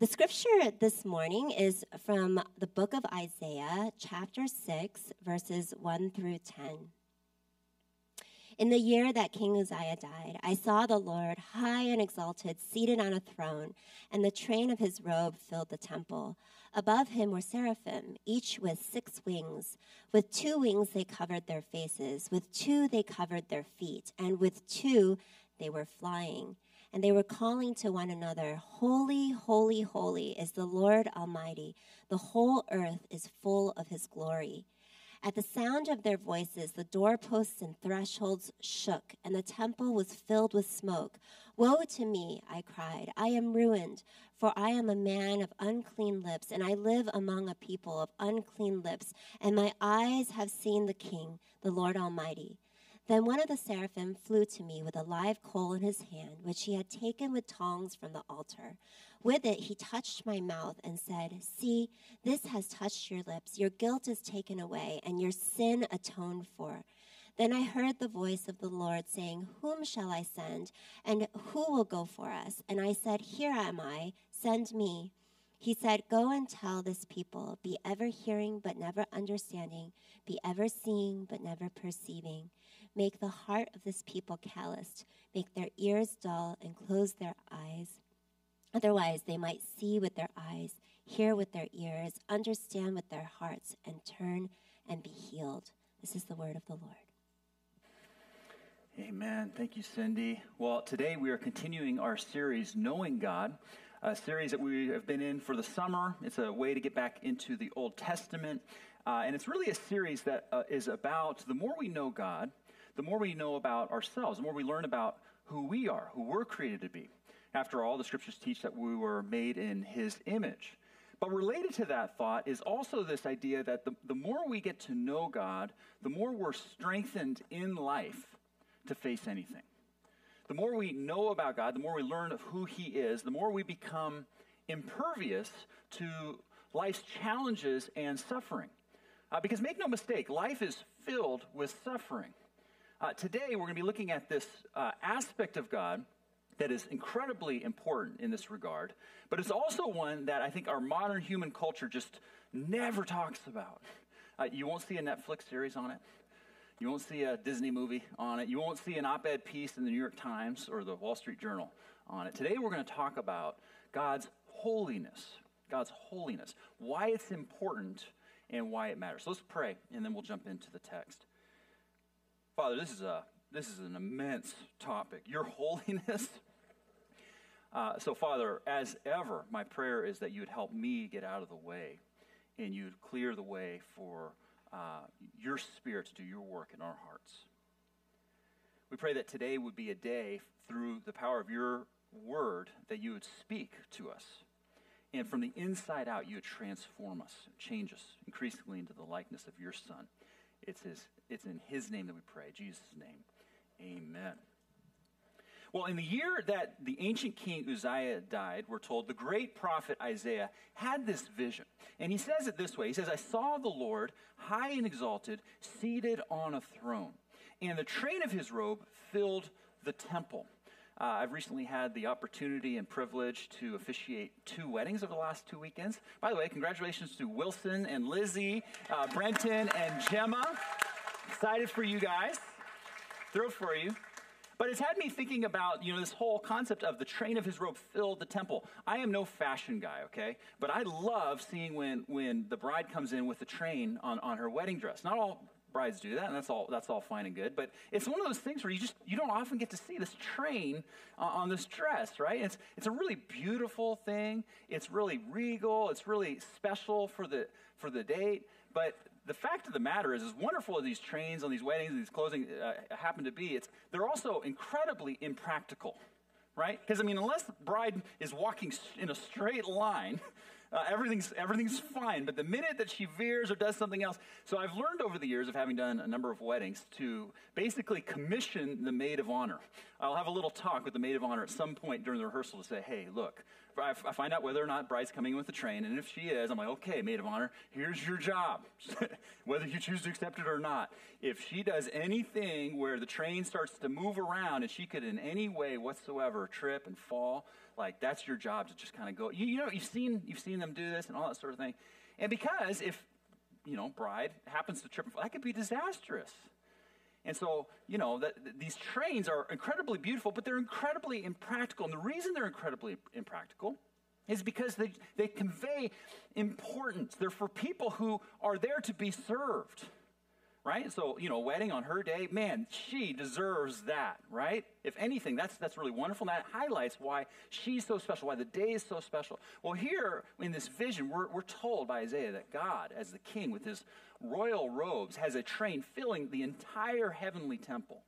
The scripture this morning is from the book of Isaiah, chapter 6, verses 1 through 10. In the year that King Uzziah died, I saw the Lord high and exalted, seated on a throne, and the train of his robe filled the temple. Above him were seraphim, each with six wings. With two wings they covered their faces, with two they covered their feet, and with two they were flying and they were calling to one another, Holy, holy, holy is the Lord Almighty. The whole earth is full of his glory. At the sound of their voices, the doorposts and thresholds shook, and the temple was filled with smoke. Woe to me, I cried. I am ruined, for I am a man of unclean lips, and I live among a people of unclean lips, and my eyes have seen the King, the Lord Almighty. Then one of the seraphim flew to me with a live coal in his hand, which he had taken with tongs from the altar. With it he touched my mouth and said, See, this has touched your lips. Your guilt is taken away, and your sin atoned for. Then I heard the voice of the Lord saying, Whom shall I send? And who will go for us? And I said, Here am I, send me. He said, Go and tell this people, be ever hearing but never understanding, be ever seeing but never perceiving. Make the heart of this people calloused, make their ears dull, and close their eyes. Otherwise, they might see with their eyes, hear with their ears, understand with their hearts, and turn and be healed. This is the word of the Lord. Amen. Thank you, Cindy. Well, today we are continuing our series, Knowing God, a series that we have been in for the summer. It's a way to get back into the Old Testament. Uh, and it's really a series that uh, is about the more we know God, the more we know about ourselves, the more we learn about who we are, who we're created to be. After all, the scriptures teach that we were made in his image. But related to that thought is also this idea that the, the more we get to know God, the more we're strengthened in life to face anything. The more we know about God, the more we learn of who he is, the more we become impervious to life's challenges and suffering. Uh, because make no mistake, life is filled with suffering. Uh, today, we're going to be looking at this uh, aspect of God that is incredibly important in this regard, but it's also one that I think our modern human culture just never talks about. Uh, you won't see a Netflix series on it. You won't see a Disney movie on it. You won't see an op ed piece in the New York Times or the Wall Street Journal on it. Today, we're going to talk about God's holiness. God's holiness. Why it's important and why it matters. So let's pray, and then we'll jump into the text. Father, this is, a, this is an immense topic. Your holiness. Uh, so, Father, as ever, my prayer is that you would help me get out of the way and you'd clear the way for uh, your Spirit to do your work in our hearts. We pray that today would be a day through the power of your word that you would speak to us. And from the inside out, you would transform us, change us increasingly into the likeness of your Son. It's, his, it's in his name that we pray, Jesus' name. Amen. Well, in the year that the ancient king Uzziah died, we're told the great prophet Isaiah had this vision. And he says it this way He says, I saw the Lord high and exalted, seated on a throne, and the train of his robe filled the temple. Uh, I've recently had the opportunity and privilege to officiate two weddings over the last two weekends. By the way, congratulations to Wilson and Lizzie, uh, Brenton and Gemma. Excited for you guys. Thrilled for you. But it's had me thinking about, you know, this whole concept of the train of his robe filled the temple. I am no fashion guy, okay? But I love seeing when, when the bride comes in with the train on, on her wedding dress. Not all brides do that, and that's all that's all fine and good. But it's one of those things where you just you don't often get to see this train on this dress, right? It's it's a really beautiful thing. It's really regal. It's really special for the for the date. But the fact of the matter is, as wonderful as these trains on these weddings, and these closing uh, happen to be, it's they're also incredibly impractical, right? Because I mean, unless the bride is walking in a straight line uh, everything's, everything's fine. But the minute that she veers or does something else, so I've learned over the years of having done a number of weddings to basically commission the maid of honor. I'll have a little talk with the maid of honor at some point during the rehearsal to say, hey, look, I, I find out whether or not bride's coming in with the train, and if she is, I'm like, okay, maid of honor, here's your job, whether you choose to accept it or not. If she does anything where the train starts to move around and she could in any way whatsoever trip and fall, like that's your job to just kind of go. You, you know, you've seen you've seen them do this and all that sort of thing, and because if you know bride happens to trip and fall, that could be disastrous. And so, you know, that, these trains are incredibly beautiful, but they're incredibly impractical. And the reason they're incredibly impractical is because they, they convey importance. They're for people who are there to be served right? So, you know, wedding on her day, man, she deserves that, right? If anything, that's that's really wonderful. And that highlights why she's so special, why the day is so special. Well, here in this vision, we're, we're told by Isaiah that God, as the king with his royal robes, has a train filling the entire heavenly temple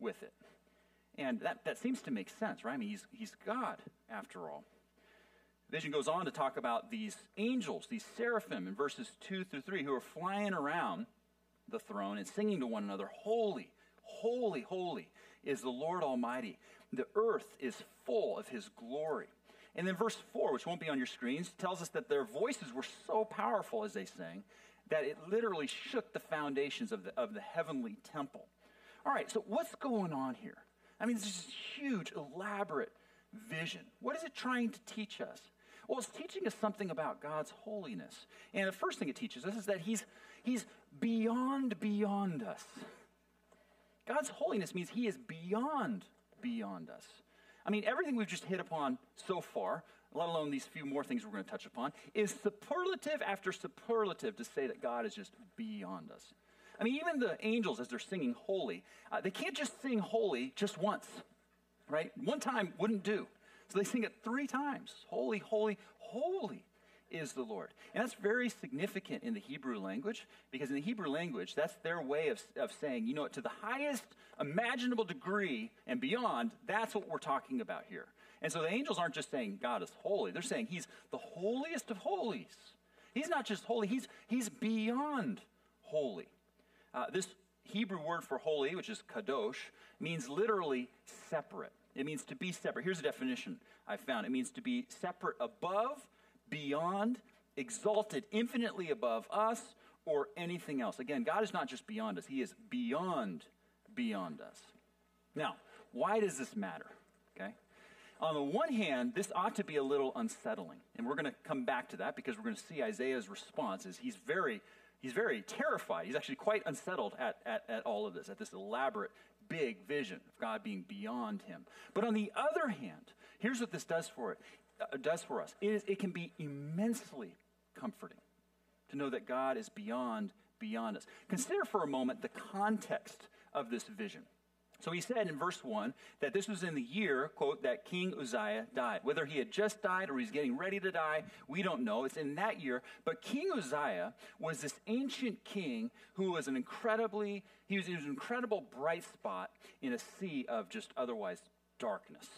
with it. And that, that seems to make sense, right? I mean, he's, he's God, after all. Vision goes on to talk about these angels, these seraphim, in verses 2 through 3, who are flying around the throne and singing to one another, Holy, holy, holy is the Lord Almighty. The earth is full of his glory. And then verse 4, which won't be on your screens, tells us that their voices were so powerful as they sang that it literally shook the foundations of the, of the heavenly temple. All right, so what's going on here? I mean, this is huge, elaborate vision. What is it trying to teach us? Well, it's teaching us something about God's holiness. And the first thing it teaches us is that He's, he's beyond beyond us. God's holiness means He is beyond beyond us. I mean, everything we've just hit upon so far, let alone these few more things we're going to touch upon, is superlative after superlative to say that God is just beyond us. I mean, even the angels, as they're singing holy, uh, they can't just sing holy just once, right? One time wouldn't do. So they sing it three times Holy, holy, holy is the Lord. And that's very significant in the Hebrew language because in the Hebrew language, that's their way of, of saying, you know, to the highest imaginable degree and beyond, that's what we're talking about here. And so the angels aren't just saying God is holy, they're saying he's the holiest of holies. He's not just holy, he's, he's beyond holy. Uh, this Hebrew word for holy, which is kadosh, means literally separate. It means to be separate. Here's a definition I found it means to be separate above, beyond, exalted infinitely above us or anything else. Again, God is not just beyond us, He is beyond, beyond us. Now, why does this matter? Okay? On the one hand, this ought to be a little unsettling. And we're going to come back to that because we're going to see Isaiah's response is he's very he's very terrified. He's actually quite unsettled at, at, at all of this, at this elaborate big vision of God being beyond him. But on the other hand, here's what this does for it Uh, does for us. It, is, it can be immensely comforting to know that God is beyond beyond us. Consider for a moment the context of this vision. So he said in verse 1 that this was in the year, quote, that King Uzziah died. Whether he had just died or he's getting ready to die, we don't know. It's in that year. But King Uzziah was this ancient king who was an incredibly, he was, he was an incredible bright spot in a sea of just otherwise darkness.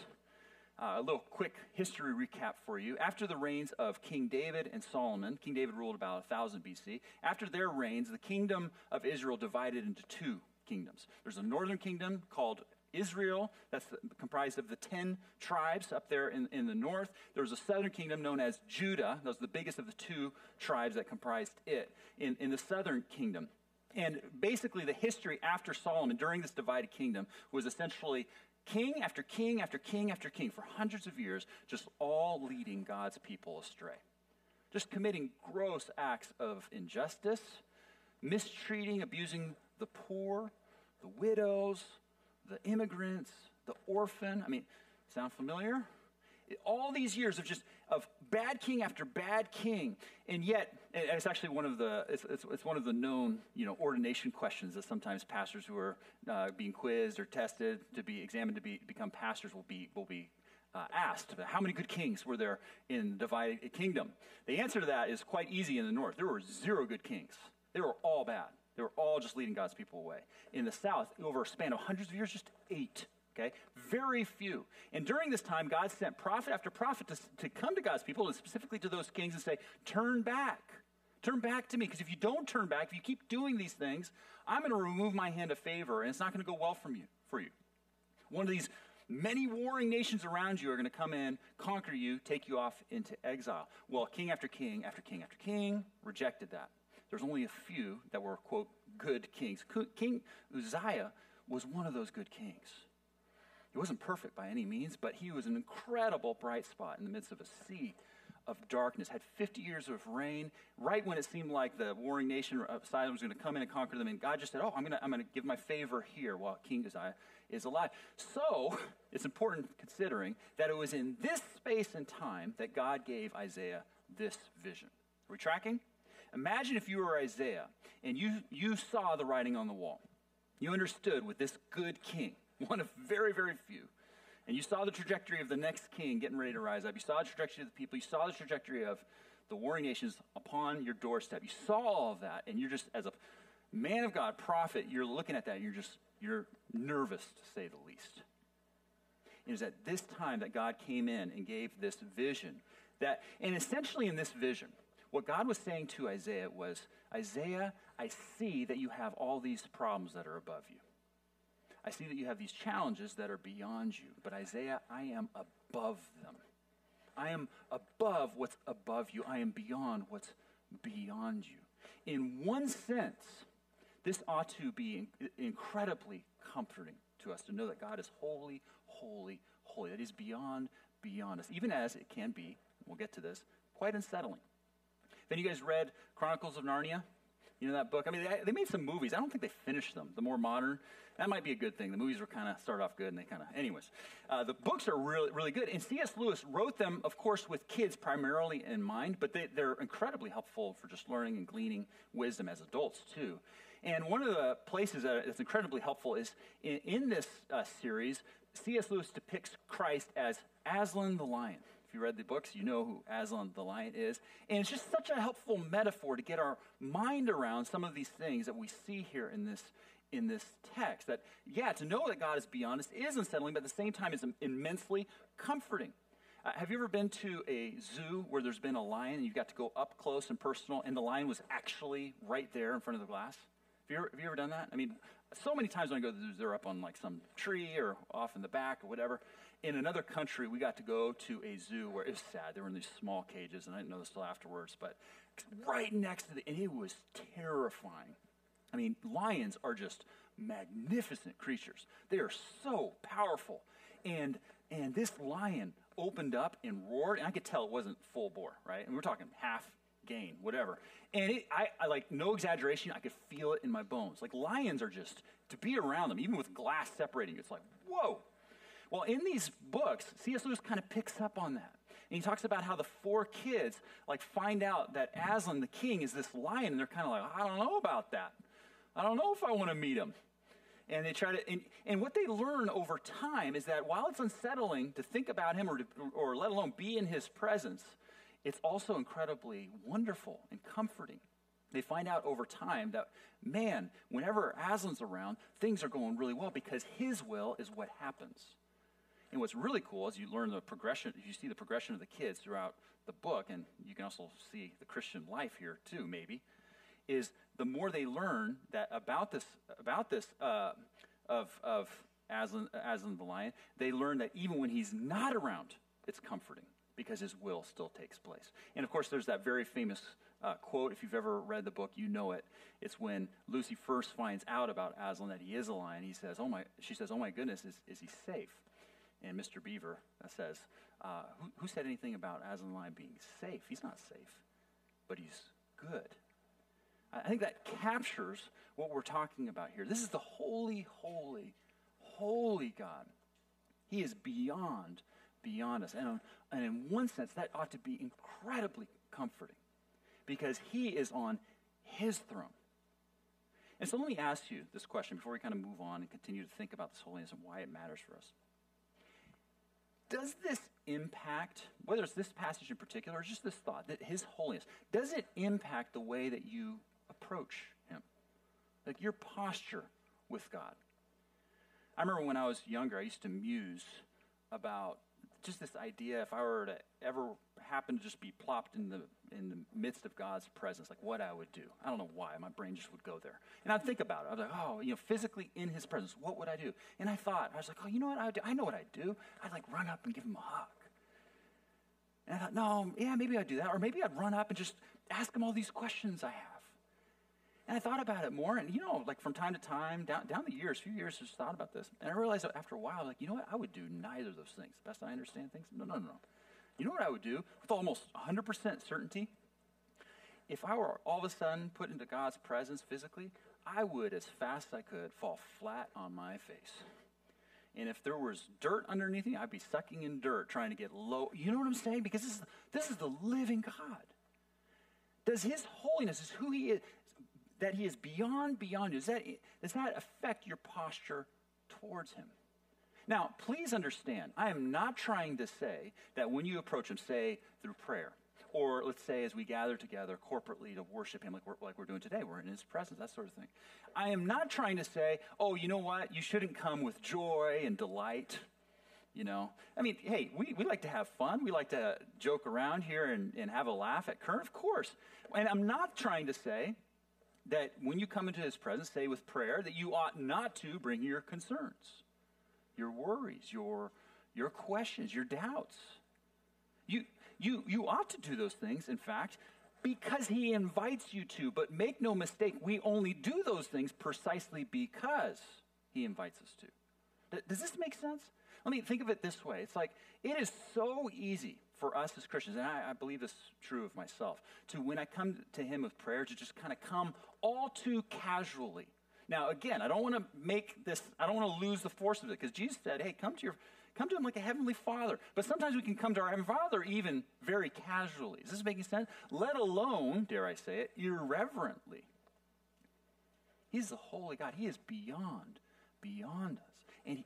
Uh, a little quick history recap for you. After the reigns of King David and Solomon, King David ruled about 1000 BC. After their reigns, the kingdom of Israel divided into two kingdoms. There's a northern kingdom called Israel, that's comprised of the 10 tribes up there in, in the north. There's a southern kingdom known as Judah. That was the biggest of the two tribes that comprised it in, in the southern kingdom. And basically, the history after Solomon during this divided kingdom was essentially king after king after king after king for hundreds of years, just all leading God's people astray. Just committing gross acts of injustice, mistreating, abusing the poor, the widows, the immigrants, the orphan. I mean, sound familiar? All these years of just of bad king after bad king, and yet it's actually one of the it's, it's, it's one of the known you know ordination questions that sometimes pastors who are uh, being quizzed or tested to be examined to be become pastors will be will be uh, asked how many good kings were there in the divided kingdom. The answer to that is quite easy in the north. There were zero good kings. They were all bad. They were all just leading God's people away. In the south, over a span of hundreds of years, just eight. Okay? Very few. And during this time, God sent prophet after prophet to, to come to God's people, and specifically to those kings, and say, Turn back. Turn back to me. Because if you don't turn back, if you keep doing these things, I'm going to remove my hand of favor, and it's not going to go well from you, for you. One of these Many warring nations around you are going to come in, conquer you, take you off into exile. Well, king after king after king after king rejected that. There's only a few that were, quote, good kings. King Uzziah was one of those good kings. He wasn't perfect by any means, but he was an incredible bright spot in the midst of a sea of darkness, had 50 years of reign, right when it seemed like the warring nation of Sidon was going to come in and conquer them. And God just said, Oh, I'm going to, I'm going to give my favor here while King Uzziah is alive. So it's important considering that it was in this space and time that God gave Isaiah this vision. Are we tracking? Imagine if you were Isaiah and you, you saw the writing on the wall. You understood with this good king, one of very, very few, and you saw the trajectory of the next king getting ready to rise up. You saw the trajectory of the people. You saw the trajectory of the warring nations upon your doorstep. You saw all of that, and you're just, as a man of God, prophet, you're looking at that, and you're just, you're nervous to say the least. It is at this time that God came in and gave this vision that, and essentially in this vision, what God was saying to Isaiah was, Isaiah, I see that you have all these problems that are above you. I see that you have these challenges that are beyond you. But Isaiah, I am above them. I am above what's above you. I am beyond what's beyond you. In one sense, this ought to be incredibly comforting to us to know that God is holy, holy, holy, that He's beyond, beyond us, even as it can be, we'll get to this, quite unsettling. Then you guys read Chronicles of Narnia? You know that book? I mean, they, they made some movies. I don't think they finished them, the more modern. That might be a good thing. The movies were kind of start off good and they kind of, anyways. Uh, the books are really, really good. And C.S. Lewis wrote them, of course, with kids primarily in mind, but they, they're incredibly helpful for just learning and gleaning wisdom as adults, too. And one of the places that is incredibly helpful is in, in this uh, series, C.S. Lewis depicts Christ as Aslan the lion. If you read the books, you know who Aslan the lion is. And it's just such a helpful metaphor to get our mind around some of these things that we see here in this, in this text. That, yeah, to know that God is beyond us is unsettling, but at the same time is immensely comforting. Uh, have you ever been to a zoo where there's been a lion and you've got to go up close and personal, and the lion was actually right there in front of the glass? Have you ever, have you ever done that? I mean, so many times when I go to the zoo, they're up on like some tree or off in the back or whatever. In another country, we got to go to a zoo where it was sad. They were in these small cages, and I didn't know this till afterwards, but right next to the, and it was terrifying. I mean, lions are just magnificent creatures. They are so powerful. And and this lion opened up and roared, and I could tell it wasn't full bore, right? And we're talking half gain, whatever. And it, I, I like no exaggeration, I could feel it in my bones. Like lions are just to be around them, even with glass separating, it's like whoa. Well, in these books, C.S. Lewis kind of picks up on that. And he talks about how the four kids like find out that Aslan the king is this lion, and they're kind of like, I don't know about that. I don't know if I want to meet him. And they try to, and, and, what they learn over time is that while it's unsettling to think about him or, to, or let alone be in his presence, it's also incredibly wonderful and comforting. They find out over time that, man, whenever Aslan's around, things are going really well because his will is what happens. And what's really cool is you learn the progression, you see the progression of the kids throughout the book, and you can also see the Christian life here too, maybe, is the more they learn that about this, about this uh, of, of Aslan, Aslan the lion, they learn that even when he's not around, it's comforting because his will still takes place. And of course, there's that very famous uh, quote. If you've ever read the book, you know it. It's when Lucy first finds out about Aslan that he is a lion. He says, "Oh my," she says, "Oh my goodness, is, is he safe?" And Mr. Beaver says, uh, who, who, said anything about Aslan being safe? He's not safe, but he's good. I think that captures what we're talking about here. This is the holy, holy, holy God. He is beyond, beyond us. And, and in one sense, that ought to be incredibly comforting because he is on his throne. And so let me ask you this question before we kind of move on and continue to think about this holiness and why it matters for us does this impact, whether it's this passage in particular or just this thought, that His holiness, does it impact the way that you approach Him? Like your posture with God? I remember when I was younger, I used to muse about just this idea if I were to ever happen to just be plopped in the in the midst of God's presence, like what I would do. I don't know why. My brain just would go there. And I'd think about it. I was like, oh, you know, physically in his presence, what would I do? And I thought, I was like, oh, you know what I would do? I know what I'd do. I'd like run up and give him a hug. And I thought, no, yeah, maybe I'd do that. Or maybe I'd run up and just ask him all these questions I have. And I thought about it more, and you know, like from time to time, down, down the years, few years, just thought about this. And I realized after a while, like, you know what? I would do neither of those things. The best I understand things? No, no, no, no. You know what I would do with almost 100% certainty? If I were all of a sudden put into God's presence physically, I would, as fast as I could, fall flat on my face. And if there was dirt underneath me, I'd be sucking in dirt trying to get low. You know what I'm saying? Because this is, this is the living God. Does his holiness, is who he is, that he is beyond, beyond you, does that, does that affect your posture towards him? Now, please understand, I am not trying to say that when you approach him, say through prayer, or let's say as we gather together corporately to worship him like we're, like we're doing today, we're in his presence, that sort of thing. I am not trying to say, oh, you know what, you shouldn't come with joy and delight. You know, I mean, hey, we, we like to have fun. We like to joke around here and, and have a laugh at Current, of course. And I'm not trying to say that when you come into his presence, say with prayer, that you ought not to bring your concerns, your worries, your, your questions, your doubts. You, you, you ought to do those things, in fact, because he invites you to. But make no mistake, we only do those things precisely because he invites us to. Does this make sense? Let me think of it this way. It's like it is so easy for us as Christians, and I, I, believe this is true of myself, to when I come to Him with prayer, to just kind of come all too casually. Now, again, I don't want to make this, I don't want to lose the force of it, because Jesus said, hey, come to your come to him like a heavenly father. But sometimes we can come to our heavenly father even very casually. Is this making sense? Let alone, dare I say it, irreverently. He's the holy God. He is beyond, beyond us. And,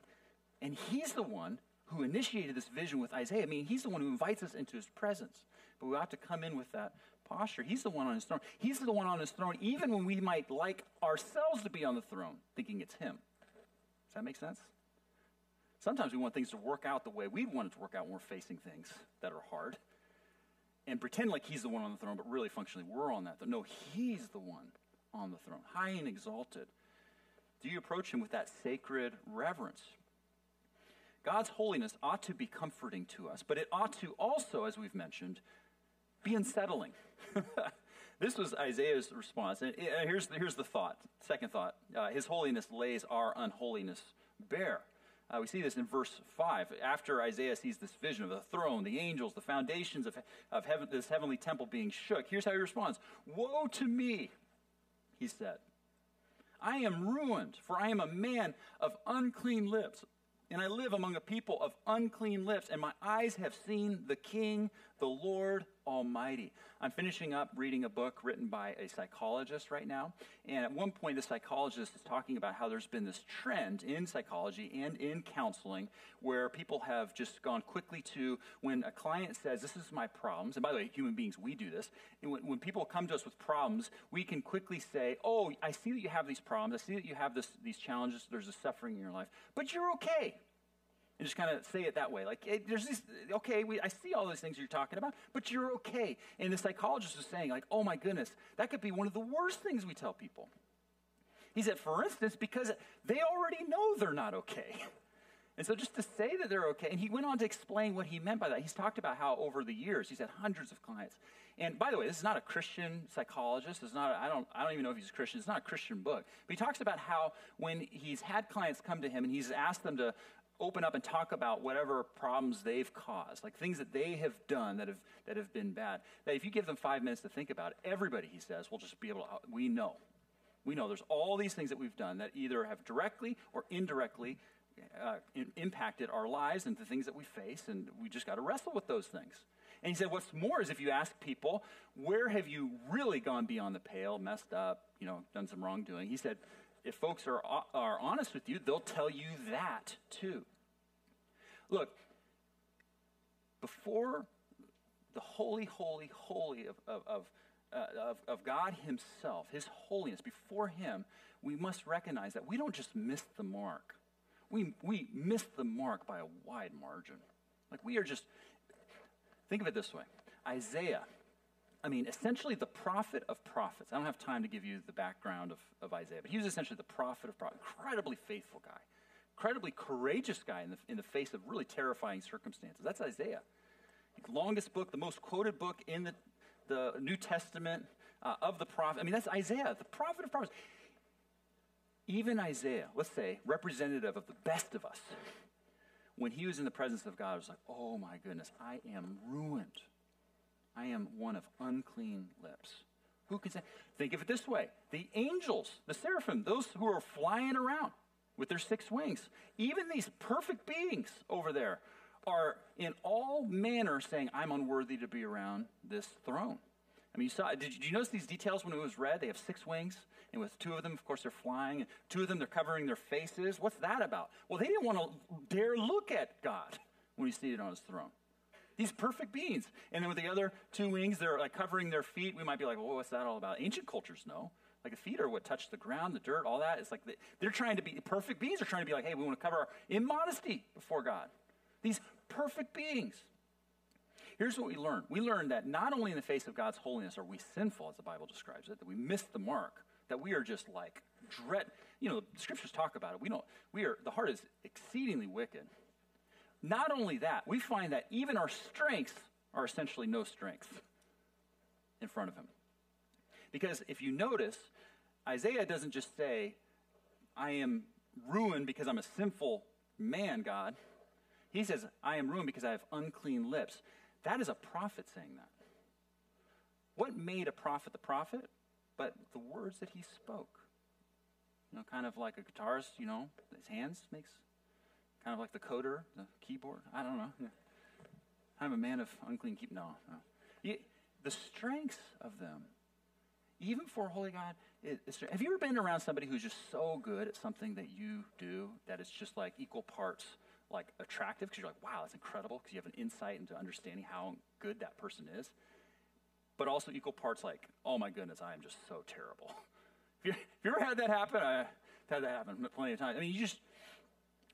and he's the one who initiated this vision with Isaiah. I mean, he's the one who invites us into his presence. But we have to come in with that posture. He's the one on his throne. He's the one on his throne, even when we might like ourselves to be on the throne, thinking it's him. Does that make sense? Sometimes we want things to work out the way we want it to work out when we're facing things that are hard. And pretend like he's the one on the throne, but really functionally we're on that. Throne. No, he's the one on the throne, high and exalted. Do you approach him with that sacred reverence? God's holiness ought to be comforting to us, but it ought to also, as we've mentioned, be unsettling. this was Isaiah's response. And here's, the, here's the thought, second thought. Uh, His holiness lays our unholiness bare. Uh, we see this in verse 5. After Isaiah sees this vision of the throne, the angels, the foundations of, of heaven, this heavenly temple being shook, here's how he responds Woe to me, he said. I am ruined, for I am a man of unclean lips and I live among a people of unclean lips, and my eyes have seen the King, the Lord Almighty. I'm finishing up reading a book written by a psychologist right now. And at one point, the psychologist is talking about how there's been this trend in psychology and in counseling where people have just gone quickly to when a client says, This is my problems. And by the way, human beings, we do this. And when, when people come to us with problems, we can quickly say, Oh, I see that you have these problems. I see that you have this, these challenges. There's a suffering in your life, but you're okay and just kind of say it that way. Like, there's this, okay, we, I see all those things you're talking about, but you're okay. And the psychologist was saying, like, oh my goodness, that could be one of the worst things we tell people. He said, for instance, because they already know they're not okay. And so just to say that they're okay, and he went on to explain what he meant by that. He's talked about how over the years he's had hundreds of clients. And by the way, this is not a Christian psychologist. It's not, I don't, I don't even know if he's a Christian. It's not a Christian book. But he talks about how when he's had clients come to him and he's asked them to open up and talk about whatever problems they've caused, like things that they have done that have, that have been bad. That if you give them five minutes to think about it, everybody, he says, will just be able to, we know. We know there's all these things that we've done that either have directly or indirectly uh, in, impacted our lives and the things that we face, and we just got to wrestle with those things. And he said, what's more is if you ask people, where have you really gone beyond the pale, messed up, you know, done some wrongdoing? He said, if folks are, are honest with you, they'll tell you that too. Look, before the holy, holy, holy of, of, of, uh, of, of God Himself, His holiness, before Him, we must recognize that we don't just miss the mark. We, we miss the mark by a wide margin. Like we are just, think of it this way Isaiah, I mean, essentially the prophet of prophets. I don't have time to give you the background of, of Isaiah, but he was essentially the prophet of prophets. Incredibly faithful guy, incredibly courageous guy in the, in the face of really terrifying circumstances. That's Isaiah. The longest book, the most quoted book in the, the New Testament uh, of the prophet. I mean, that's Isaiah, the prophet of prophets. Even Isaiah, let's say, representative of the best of us, when he was in the presence of God, was like, oh my goodness, I am ruined. I am one of unclean lips. Who can say? Think of it this way the angels, the seraphim, those who are flying around with their six wings, even these perfect beings over there are in all manner saying, I'm unworthy to be around this throne. I mean, you saw, did you, did you notice these details when it was read? They have six wings, and with two of them, of course, they're flying, and two of them, they're covering their faces. What's that about? Well, they didn't want to dare look at God when he's seated on his throne. These perfect beings. And then with the other two wings, they're like covering their feet. We might be like, well, what's that all about? Ancient cultures know. Like the feet are what touch the ground, the dirt, all that. It's like they're trying to be, perfect beings are trying to be like, hey, we want to cover our immodesty before God. These perfect beings. Here's what we learn. We learn that not only in the face of God's holiness are we sinful, as the Bible describes it, that we miss the mark, that we are just like dread. You know, the scriptures talk about it. We don't, we are, the heart is exceedingly wicked. Not only that, we find that even our strengths are essentially no strength in front of him. Because if you notice, Isaiah doesn't just say, I am ruined because I'm a sinful man, God. He says, I am ruined because I have unclean lips. That is a prophet saying that. What made a prophet the prophet? But the words that he spoke. You know, kind of like a guitarist, you know, his hands makes kind of like the coder, the keyboard. I don't know. I'm a man of unclean keep. No, no. the strengths of them, even for holy God, have you ever been around somebody who's just so good at something that you do that it's just like equal parts like attractive because you're like, wow, that's incredible because you have an insight into understanding how good that person is, but also equal parts like, oh my goodness, I am just so terrible. Have you, have you ever had that happen? I've had that happen plenty of times. I mean, you just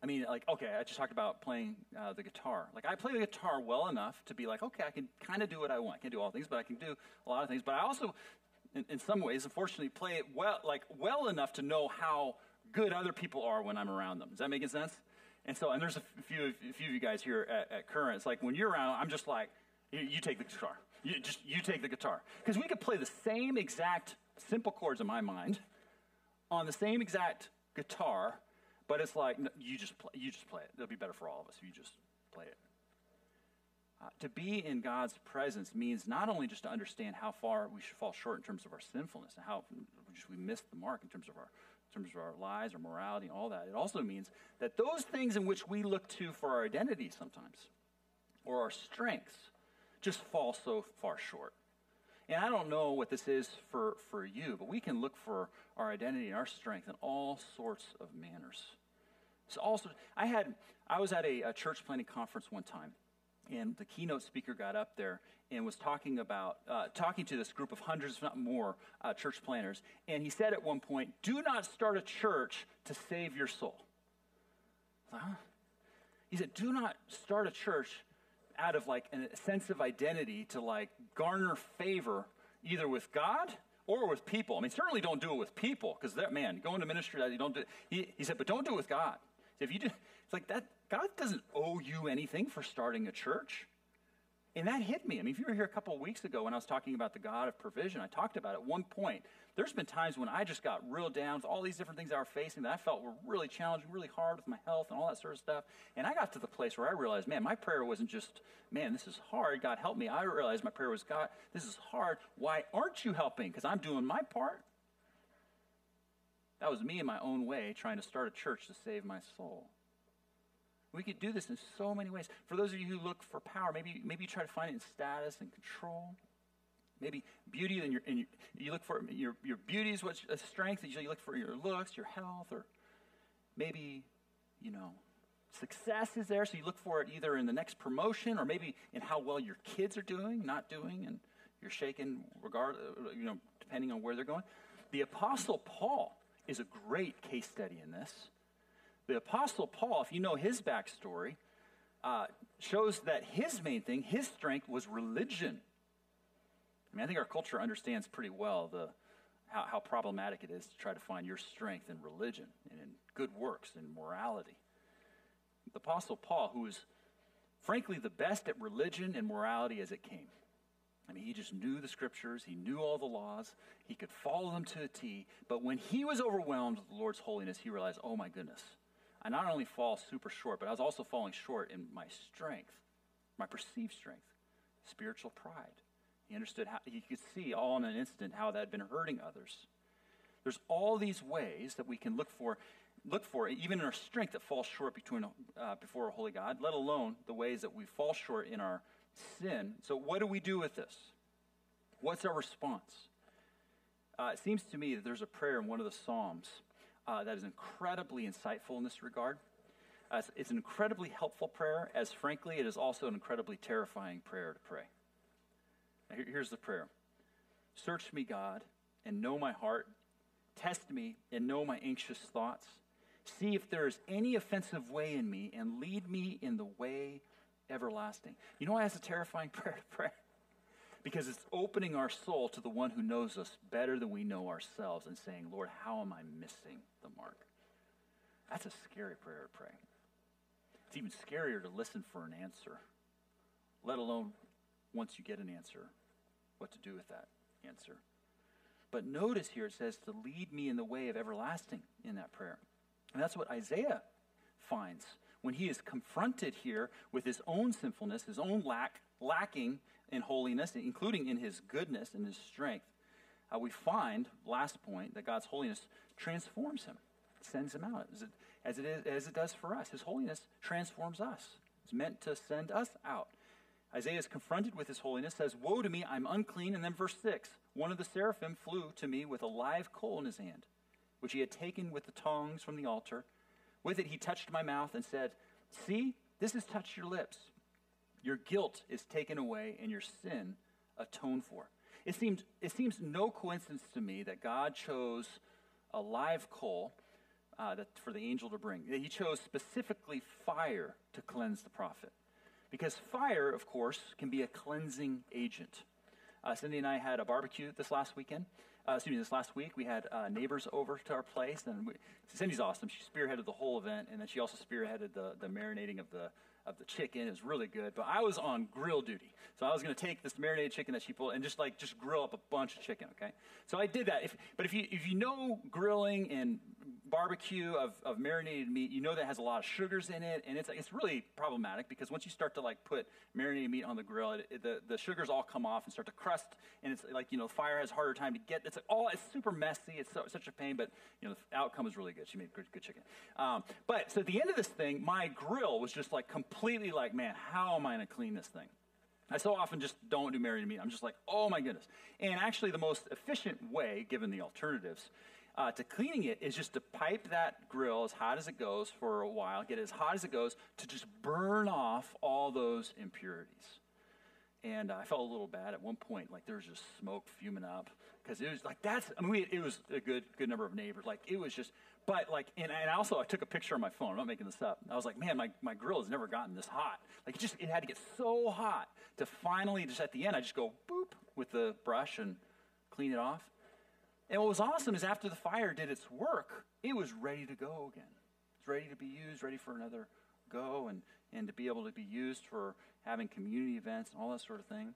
I mean, like, okay, I just talked about playing uh, the guitar. Like, I play the guitar well enough to be like, okay, I can kind of do what I want. I can't do all things, but I can do a lot of things. But I also, in, in some ways, unfortunately, play it well, like, well enough to know how good other people are when I'm around them. Is that making sense? And so, and there's a few, a few of you guys here at, at Current. It's like when you're around, I'm just like, you, you take the guitar. You just you take the guitar because we could play the same exact simple chords in my mind on the same exact guitar but it's like, you, just play, you just play it. It'll be better for all of us if you just play it. Uh, to be in God's presence means not only just to understand how far we should fall short in terms of our sinfulness and how we miss the mark in terms of our in terms of our lives, our morality, and all that. It also means that those things in which we look to for our identity sometimes, or our strengths, just fall so far short. And I don't know what this is for, for you, but we can look for our identity and our strength in all sorts of manners. So also, I had I was at a, a church planting conference one time, and the keynote speaker got up there and was talking about uh, talking to this group of hundreds, if not more, uh, church planters. And he said at one point, "Do not start a church to save your soul." Huh? He said, "Do not start a church out of like a sense of identity to like garner favor either with God." Or with people. I mean, certainly don't do it with people, because that man, go into ministry, that you don't do. He, he said, but don't do it with God. If you do, it's like that, God doesn't owe you anything for starting a church. And that hit me. I mean, if you were here a couple of weeks ago when I was talking about the God of provision, I talked about at one point. There's been times when I just got real down with all these different things I were facing that I felt were really challenging, really hard with my health and all that sort of stuff. And I got to the place where I realized, man, my prayer wasn't just, man, this is hard. God help me. I realized my prayer was, God, this is hard. Why aren't you helping? Because I'm doing my part. That was me in my own way trying to start a church to save my soul. We could do this in so many ways. For those of you who look for power, maybe, maybe you try to find it in status and control. Maybe beauty, and, your, and your, you look for your, your beauty is what's a strength. You look for your looks, your health, or maybe, you know, success is there. So you look for it either in the next promotion or maybe in how well your kids are doing, not doing, and you're shaken regard, uh, you know, depending on where they're going. The Apostle Paul is a great case study in this. The Apostle Paul, if you know his backstory, uh, shows that his main thing, his strength, was religion. I mean, I think our culture understands pretty well the, how, how problematic it is to try to find your strength in religion and in good works and morality. The Apostle Paul, who was frankly the best at religion and morality as it came. I mean, he just knew the scriptures, he knew all the laws, he could follow them to a T. But when he was overwhelmed with the Lord's holiness, he realized, oh my goodness, I not only fall super short, but I was also falling short in my strength, my perceived strength, spiritual pride. He understood how, he could see all in an instant how that had been hurting others. There's all these ways that we can look for, look for even in our strength that falls short between, uh, before a holy God, let alone the ways that we fall short in our sin. So, what do we do with this? What's our response? Uh, it seems to me that there's a prayer in one of the Psalms uh, that is incredibly insightful in this regard. Uh, it's, an incredibly helpful prayer, as frankly, it is also an incredibly terrifying prayer to pray. Here, here's the prayer Search me, God, and know my heart. Test me and know my anxious thoughts. See if there is any offensive way in me, and lead me in the way everlasting. You know why that's a terrifying prayer to pray? Because it's opening our soul to the one who knows us better than we know ourselves and saying, Lord, how am I missing the mark? That's a scary prayer to pray. It's even scarier to listen for an answer, let alone once you get an answer, what to do with that answer. But notice here it says to lead me in the way of everlasting in that prayer. And that's what Isaiah finds when he is confronted here with his own sinfulness, his own lack, lacking in holiness, including in his goodness and his strength, uh, we find, last point, that God's holiness transforms him, sends him out, as it, as it, is, as it does for us. His holiness transforms us. It's meant to send us out. Isaiah is confronted with his holiness, says, Woe to me, I'm unclean. And then verse 6 One of the seraphim flew to me with a live coal in his hand, which he had taken with the tongs from the altar. With it, he touched my mouth and said, See, this has touched your lips. Your guilt is taken away and your sin atoned for. It seems, it seems no coincidence to me that God chose a live coal uh, that, for the angel to bring. He chose specifically fire to cleanse the prophet. Because fire, of course, can be a cleansing agent. Uh, Cindy and I had a barbecue this last weekend, uh, excuse me, this last week, we had uh, neighbors over to our place, and we, Cindy's awesome. She spearheaded the whole event, and then she also spearheaded the, the marinating of the of the chicken. It was really good. But I was on grill duty, so I was going to take this marinated chicken that she pulled and just like just grill up a bunch of chicken. Okay, so I did that. If, but if you if you know grilling and barbecue of, of marinated meat, you know that has a lot of sugars in it, and it's it's really problematic because once you start to like put marinated meat on the grill, it, it, the the sugars all come off and start to crust, and it's like you know fire has harder time to get. It's all it's super messy. It's so, such a pain, but you know the outcome is really good. She made good, good chicken. Um, but so at the end of this thing, my grill was just like completely like, man, how am I going to clean this thing? I so often just don't do marinated meat. I'm just like, oh my goodness. And actually, the most efficient way, given the alternatives, uh, to cleaning it is just to pipe that grill as hot as it goes for a while, get it as hot as it goes to just burn off all those impurities. And uh, I felt a little bad at one point, like there was just smoke fuming up because it was like that's. I mean, we, it was a good good number of neighbors. Like it was just, but like, and, and also I took a picture on my phone. I'm not making this up. I was like, man, my, my grill has never gotten this hot. Like it just it had to get so hot to finally just at the end I just go boop with the brush and clean it off. And what was awesome is after the fire did its work, it was ready to go again. It's ready to be used, ready for another go, and, and to be able to be used for having community events and all that sort of thing.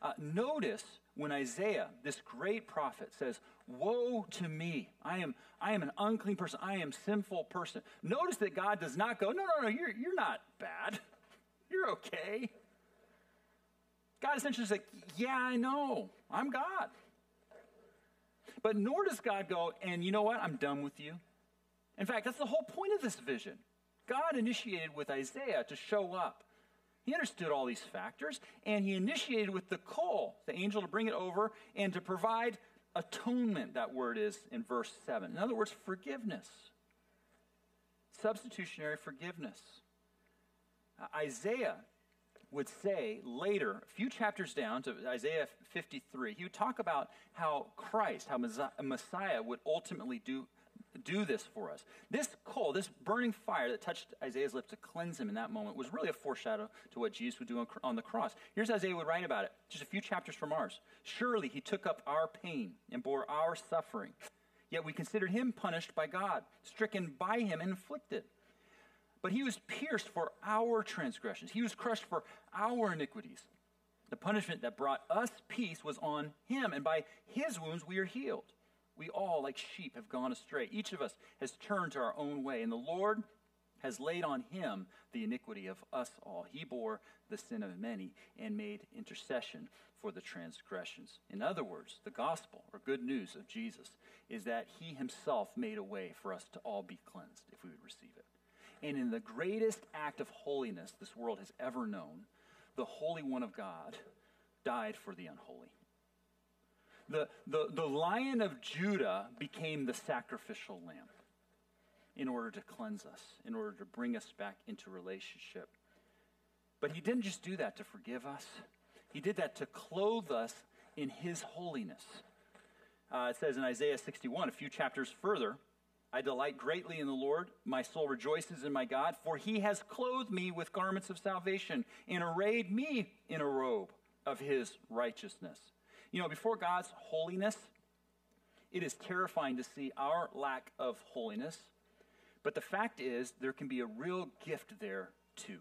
Uh, notice when Isaiah, this great prophet, says, Woe to me! I am, I am an unclean person. I am sinful person. Notice that God does not go, No, no, no, you're, you're not bad. You're okay. God essentially is like, Yeah, I know. I'm God. But nor does God go, and you know what? I'm done with you. In fact, that's the whole point of this vision. God initiated with Isaiah to show up. He understood all these factors, and he initiated with the coal, the angel to bring it over and to provide atonement, that word is in verse 7. In other words, forgiveness. Substitutionary forgiveness. Uh, Isaiah would say later, a few chapters down to Isaiah 53, he would talk about how Christ, how Messiah would ultimately do, do this for us. This coal, this burning fire that touched Isaiah's lips to cleanse him in that moment, was really a foreshadow to what Jesus would do on the cross. Here's Isaiah would write about it, just a few chapters from ours. Surely he took up our pain and bore our suffering. Yet we considered him punished by God, stricken by him, and inflicted. But he was pierced for our transgressions, he was crushed for our iniquities. The punishment that brought us peace was on him, and by his wounds we are healed. We all, like sheep, have gone astray. Each of us has turned to our own way, and the Lord has laid on him the iniquity of us all. He bore the sin of many and made intercession for the transgressions. In other words, the gospel or good news of Jesus is that he himself made a way for us to all be cleansed if we would receive it. And in the greatest act of holiness this world has ever known, the Holy One of God died for the unholy. The, the, the Lion of Judah became the sacrificial lamb in order to cleanse us, in order to bring us back into relationship. But he didn't just do that to forgive us, he did that to clothe us in his holiness. Uh, it says in Isaiah 61, a few chapters further, I delight greatly in the Lord. My soul rejoices in my God, for he has clothed me with garments of salvation and arrayed me in a robe of his righteousness. You know, before God's holiness, it is terrifying to see our lack of holiness. But the fact is, there can be a real gift there too.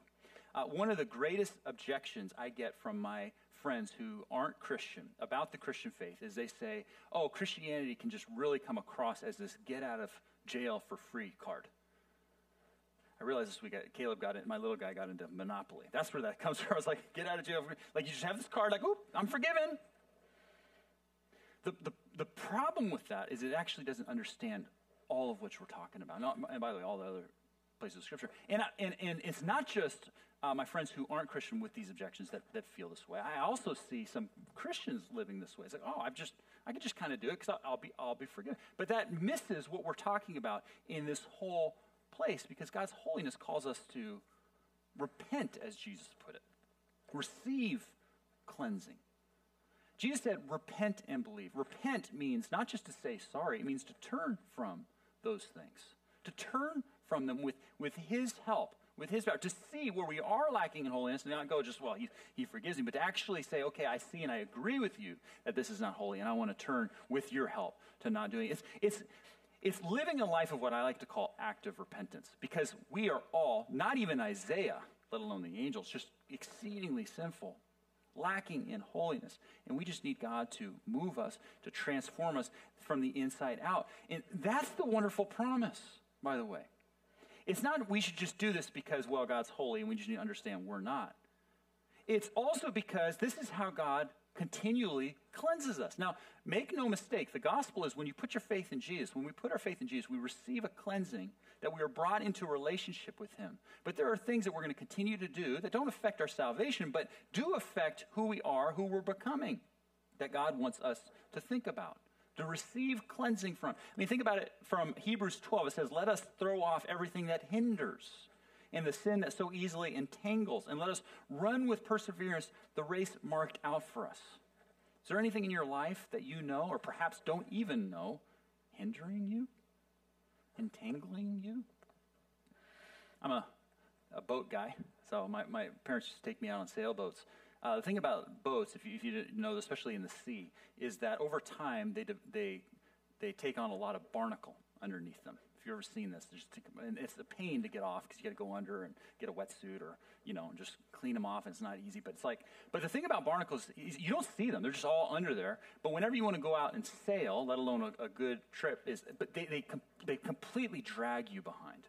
Uh, one of the greatest objections I get from my friends who aren't Christian about the Christian faith is they say, oh, Christianity can just really come across as this get out of jail for free card. I realized this week, Caleb got it, my little guy got into Monopoly. That's where that comes from. I was like, get out of jail. Like, you just have this card, like, oop, I'm forgiven. The, the, the problem with that is it actually doesn't understand all of which we're talking about. Not, and by the way, all the other places of Scripture. And, and, and it's not just uh, my friends who aren't Christian with these objections that, that feel this way. I also see some Christians living this way. It's like, oh, I've just, I can just kind of do it because I'll, I'll, be, I'll be forgiven. But that misses what we're talking about in this whole place because God's holiness calls us to repent, as Jesus put it, receive cleansing. Jesus said, repent and believe. Repent means not just to say sorry, it means to turn from those things, to turn from them with, with His help, with His power, to see where we are lacking in holiness and not go just, well, he, he forgives me, but to actually say, okay, I see and I agree with you that this is not holy, and I want to turn with your help to not doing it. It's, it's, it's living a life of what I like to call active repentance because we are all, not even Isaiah, let alone the angels, just exceedingly sinful lacking in holiness. And we just need God to move us, to transform us from the inside out. And that's the wonderful promise, by the way. It's not we should just do this because, well, God's holy and we just need to understand we're not. It's also because this is how God continually cleanses us. Now, make no mistake, the gospel is when you put your faith in Jesus, when we put our faith in Jesus, we receive a cleansing that we are brought into a relationship with Him. But there are things that we're going to continue to do that don't affect our salvation, but do affect who we are, who we're becoming, that God wants us to think about. To receive cleansing from. I mean, think about it from Hebrews 12. It says, Let us throw off everything that hinders and the sin that so easily entangles, and let us run with perseverance the race marked out for us. Is there anything in your life that you know, or perhaps don't even know, hindering you? entangling you? I'm a, a boat guy, so my, my parents to take me out on sailboats. Uh, the thing about boats, if you, if you know, especially in the sea, is that over time they, they, they take on a lot of barnacle underneath them if you've ever seen this, and it's a pain to get off because you got to go under and get a wetsuit or you know just clean them off. And it's not easy, but it's like. But the thing about barnacles, is you don't see them; they're just all under there. But whenever you want to go out and sail, let alone a, a good trip, is but they they they completely drag you behind.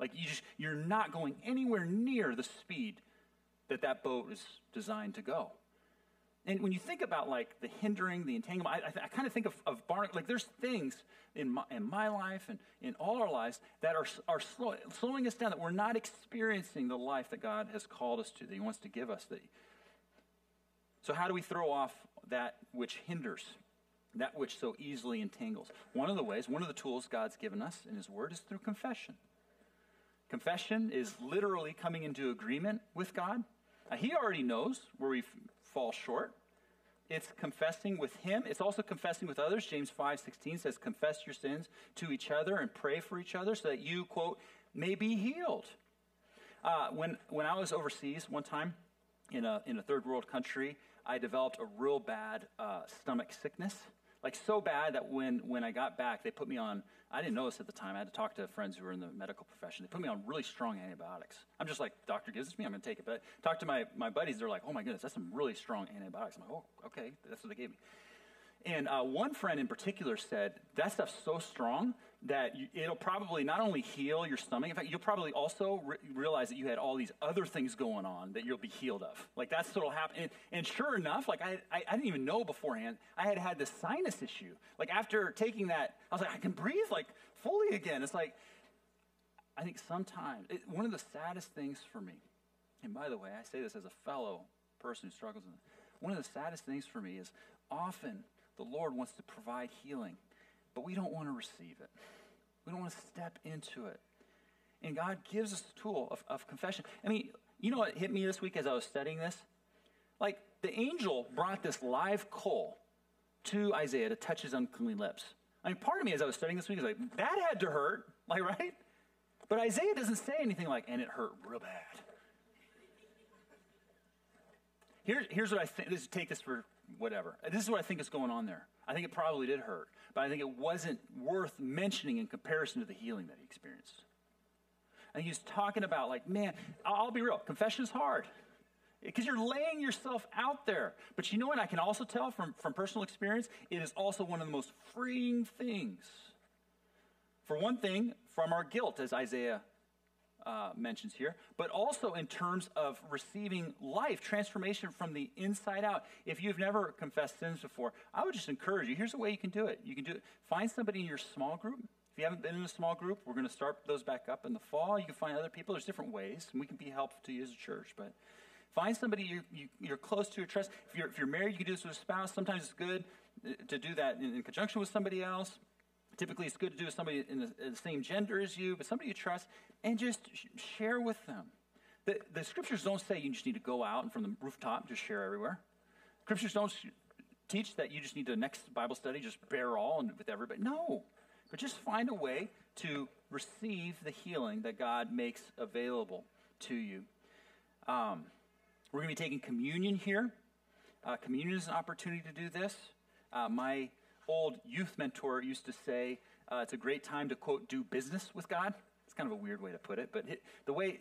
Like you just you're not going anywhere near the speed that that boat is designed to go. And when you think about like the hindering, the entanglement, I, I, I kind of think of, of. Like there's things in my, in my life and in all our lives that are, are slow, slowing us down, that we're not experiencing the life that God has called us to, that He wants to give us. That, so, how do we throw off that which hinders, that which so easily entangles? One of the ways, one of the tools God's given us in His Word is through confession. Confession is literally coming into agreement with God. Now, he already knows where we fall short. It's confessing with him. It's also confessing with others. James 5 16 says, Confess your sins to each other and pray for each other so that you, quote, may be healed. Uh, when, when I was overseas one time in a, in a third world country, I developed a real bad uh, stomach sickness. Like so bad that when, when I got back, they put me on, I didn't know this at the time. I had to talk to friends who were in the medical profession. They put me on really strong antibiotics. I'm just like, doctor gives it to me, I'm going to take it. But talk to my, my buddies, they're like, oh my goodness, that's some really strong antibiotics. I'm like, oh, okay, that's what they gave me. And uh, one friend in particular said, that stuff's so strong that you, it'll probably not only heal your stomach, in fact, you'll probably also re- realize that you had all these other things going on that you'll be healed of. Like that's what'll happen. And, and sure enough, like I, I, I, didn't even know beforehand, I had had this sinus issue. Like after taking that, I was like, I can breathe like fully again. It's like, I think sometimes, it, one of the saddest things for me, and by the way, I say this as a fellow person who struggles with it, one of the saddest things for me is often the Lord wants to provide healing but we don't want to receive it. We don't want to step into it. And God gives us the tool of, of confession. I mean, you know what hit me this week as I was studying this? Like, the angel brought this live coal to Isaiah to touch his unclean lips. I mean, part of me as I was studying this week is like, that had to hurt, like, right? But Isaiah doesn't say anything like, and it hurt real bad. Here, here's what I think. Take this for whatever. This is what I think is going on there. I think it probably did hurt, but I think it wasn't worth mentioning in comparison to the healing that he experienced. And he's talking about, like, man, I'll be real, confession is hard because you're laying yourself out there. But you know what? I can also tell from, from personal experience, it is also one of the most freeing things. For one thing, from our guilt, as Isaiah uh, mentions here, but also in terms of receiving life, transformation from the inside out. If you've never confessed sins before, I would just encourage you. Here's a way you can do it. You can do it. Find somebody in your small group. If you haven't been in a small group, we're going to start those back up in the fall. You can find other people. There's different ways, and we can be helpful to you as a church. But find somebody you, you, are close to or trust. If you're, if you're married, you can do this with a spouse. Sometimes it's good uh, to do that in, in conjunction with somebody else. Typically, it's good to do with somebody in the, in the same gender as you, but somebody you trust, and just sh- share with them. The, the scriptures don't say you just need to go out and from the rooftop just share everywhere. Scriptures don't sh- teach that you just need to next Bible study just bear all and with everybody. No, but just find a way to receive the healing that God makes available to you. Um, we're going to be taking communion here. Uh, communion is an opportunity to do this. Uh, my old youth mentor used to say, uh, it's a great time to, quote, do business with God. It's kind of a weird way to put it, but it, the way,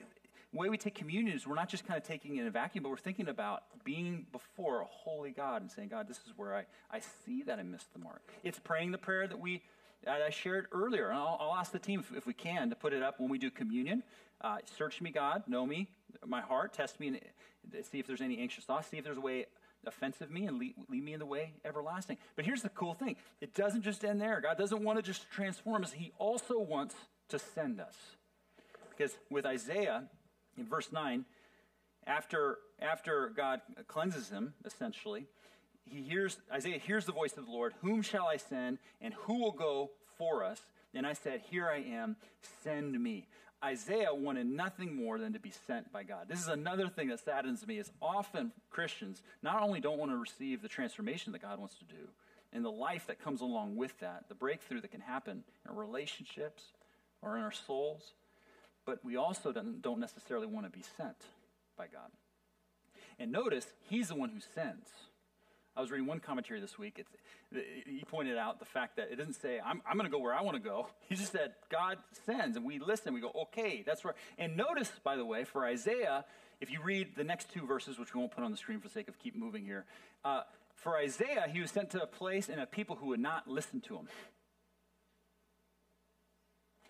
way we take communion is we're not just kind of taking it in a vacuum, but we're thinking about being before a holy God and saying, God, this is where I, I see that I missed the mark. It's praying the prayer that we that I shared earlier. And I'll, I'll ask the team if, if, we can to put it up when we do communion. Uh, search me, God, know me, my heart, test me, and see if there's any anxious thoughts, see if there's a way offensive me and lead, lead, me in the way everlasting. But here's the cool thing it doesn't just end there. God doesn't want to just transform us, He also wants to send us. Because with Isaiah, in verse 9, after, after God cleanses him, essentially, he hears Isaiah hears the voice of the Lord, whom shall I send, and who will go for us? And I said, Here I am, send me. Isaiah wanted nothing more than to be sent by God. This is another thing that saddens me is often Christians not only don't want to receive the transformation that God wants to do and the life that comes along with that, the breakthrough that can happen in relationships or in our souls, but we also don't, don't necessarily want to be sent by God. And notice, he's the one who sends. I was reading one commentary this week. He pointed out the fact that it doesn't say, I'm, I'm going to go where I want to go. He just said, God sends, and we listen. We go, okay, that's right. And notice, by the way, for Isaiah, if you read the next two verses, which we won't put on the screen for the sake of keep moving here, uh, for Isaiah, he was sent to a place and a people who would not listen to him.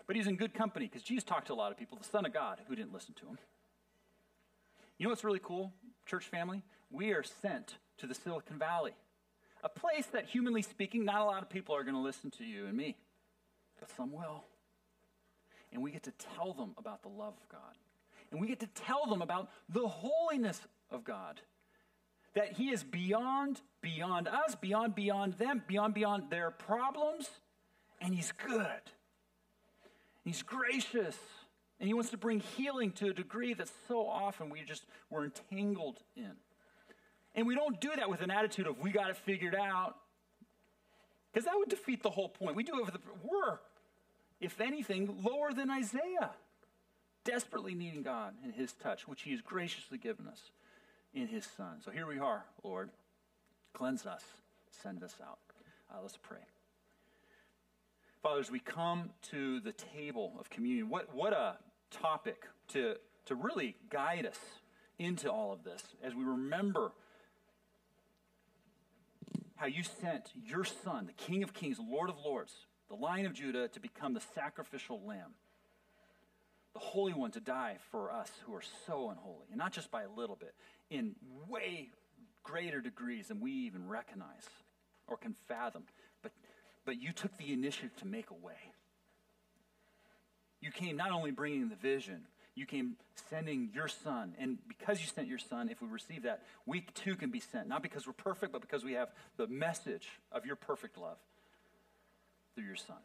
But he's in good company because Jesus talked to a lot of people, the Son of God, who didn't listen to him. You know what's really cool, church family? We are sent to the Silicon Valley, a place that, humanly speaking, not a lot of people are going to listen to you and me, but some will. And we get to tell them about the love of God. And we get to tell them about the holiness of God. That He is beyond, beyond us, beyond, beyond them, beyond, beyond their problems. And He's good. He's gracious. And He wants to bring healing to a degree that so often we just, we're entangled in. And we don't do that with an attitude of, we got it figured out. Because that would defeat the whole point. We do it with the, we're, if anything, lower than Isaiah, desperately needing God and his touch, which he has graciously given us in his son. So here we are, Lord. Cleanse us, send us out. Uh, let's pray. Father, as we come to the table of communion, what, what a topic to, to really guide us into all of this as we remember how you sent your son, the King of Kings, Lord of Lords, the Lion of Judah, to become the sacrificial lamb, the Holy One to die for us who are so unholy, and not just by a little bit, in way greater degrees than we even recognize or can fathom. But, but you took the initiative to make a way. You came not only bringing the vision, you came sending your son. And because you sent your son, if we receive that, we too can be sent. Not because we're perfect, but because we have the message of your perfect love through your son.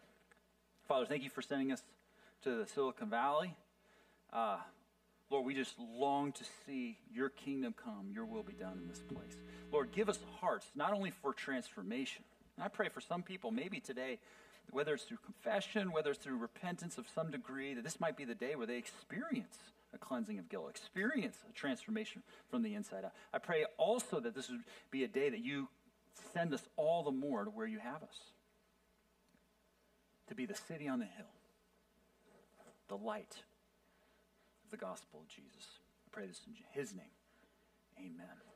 Father, thank you for sending us to the Silicon Valley. Uh, Lord, we just long to see your kingdom come, your will be done in this place. Lord, give us hearts, not only for transformation. And I pray for some people, maybe today, whether it's through confession, whether it's through repentance of some degree, that this might be the day where they experience a cleansing of guilt, experience a transformation from the inside out. I pray also that this would be a day that you send us all the more to where you have us to be the city on the hill, the light of the gospel of Jesus. I pray this in his name. Amen.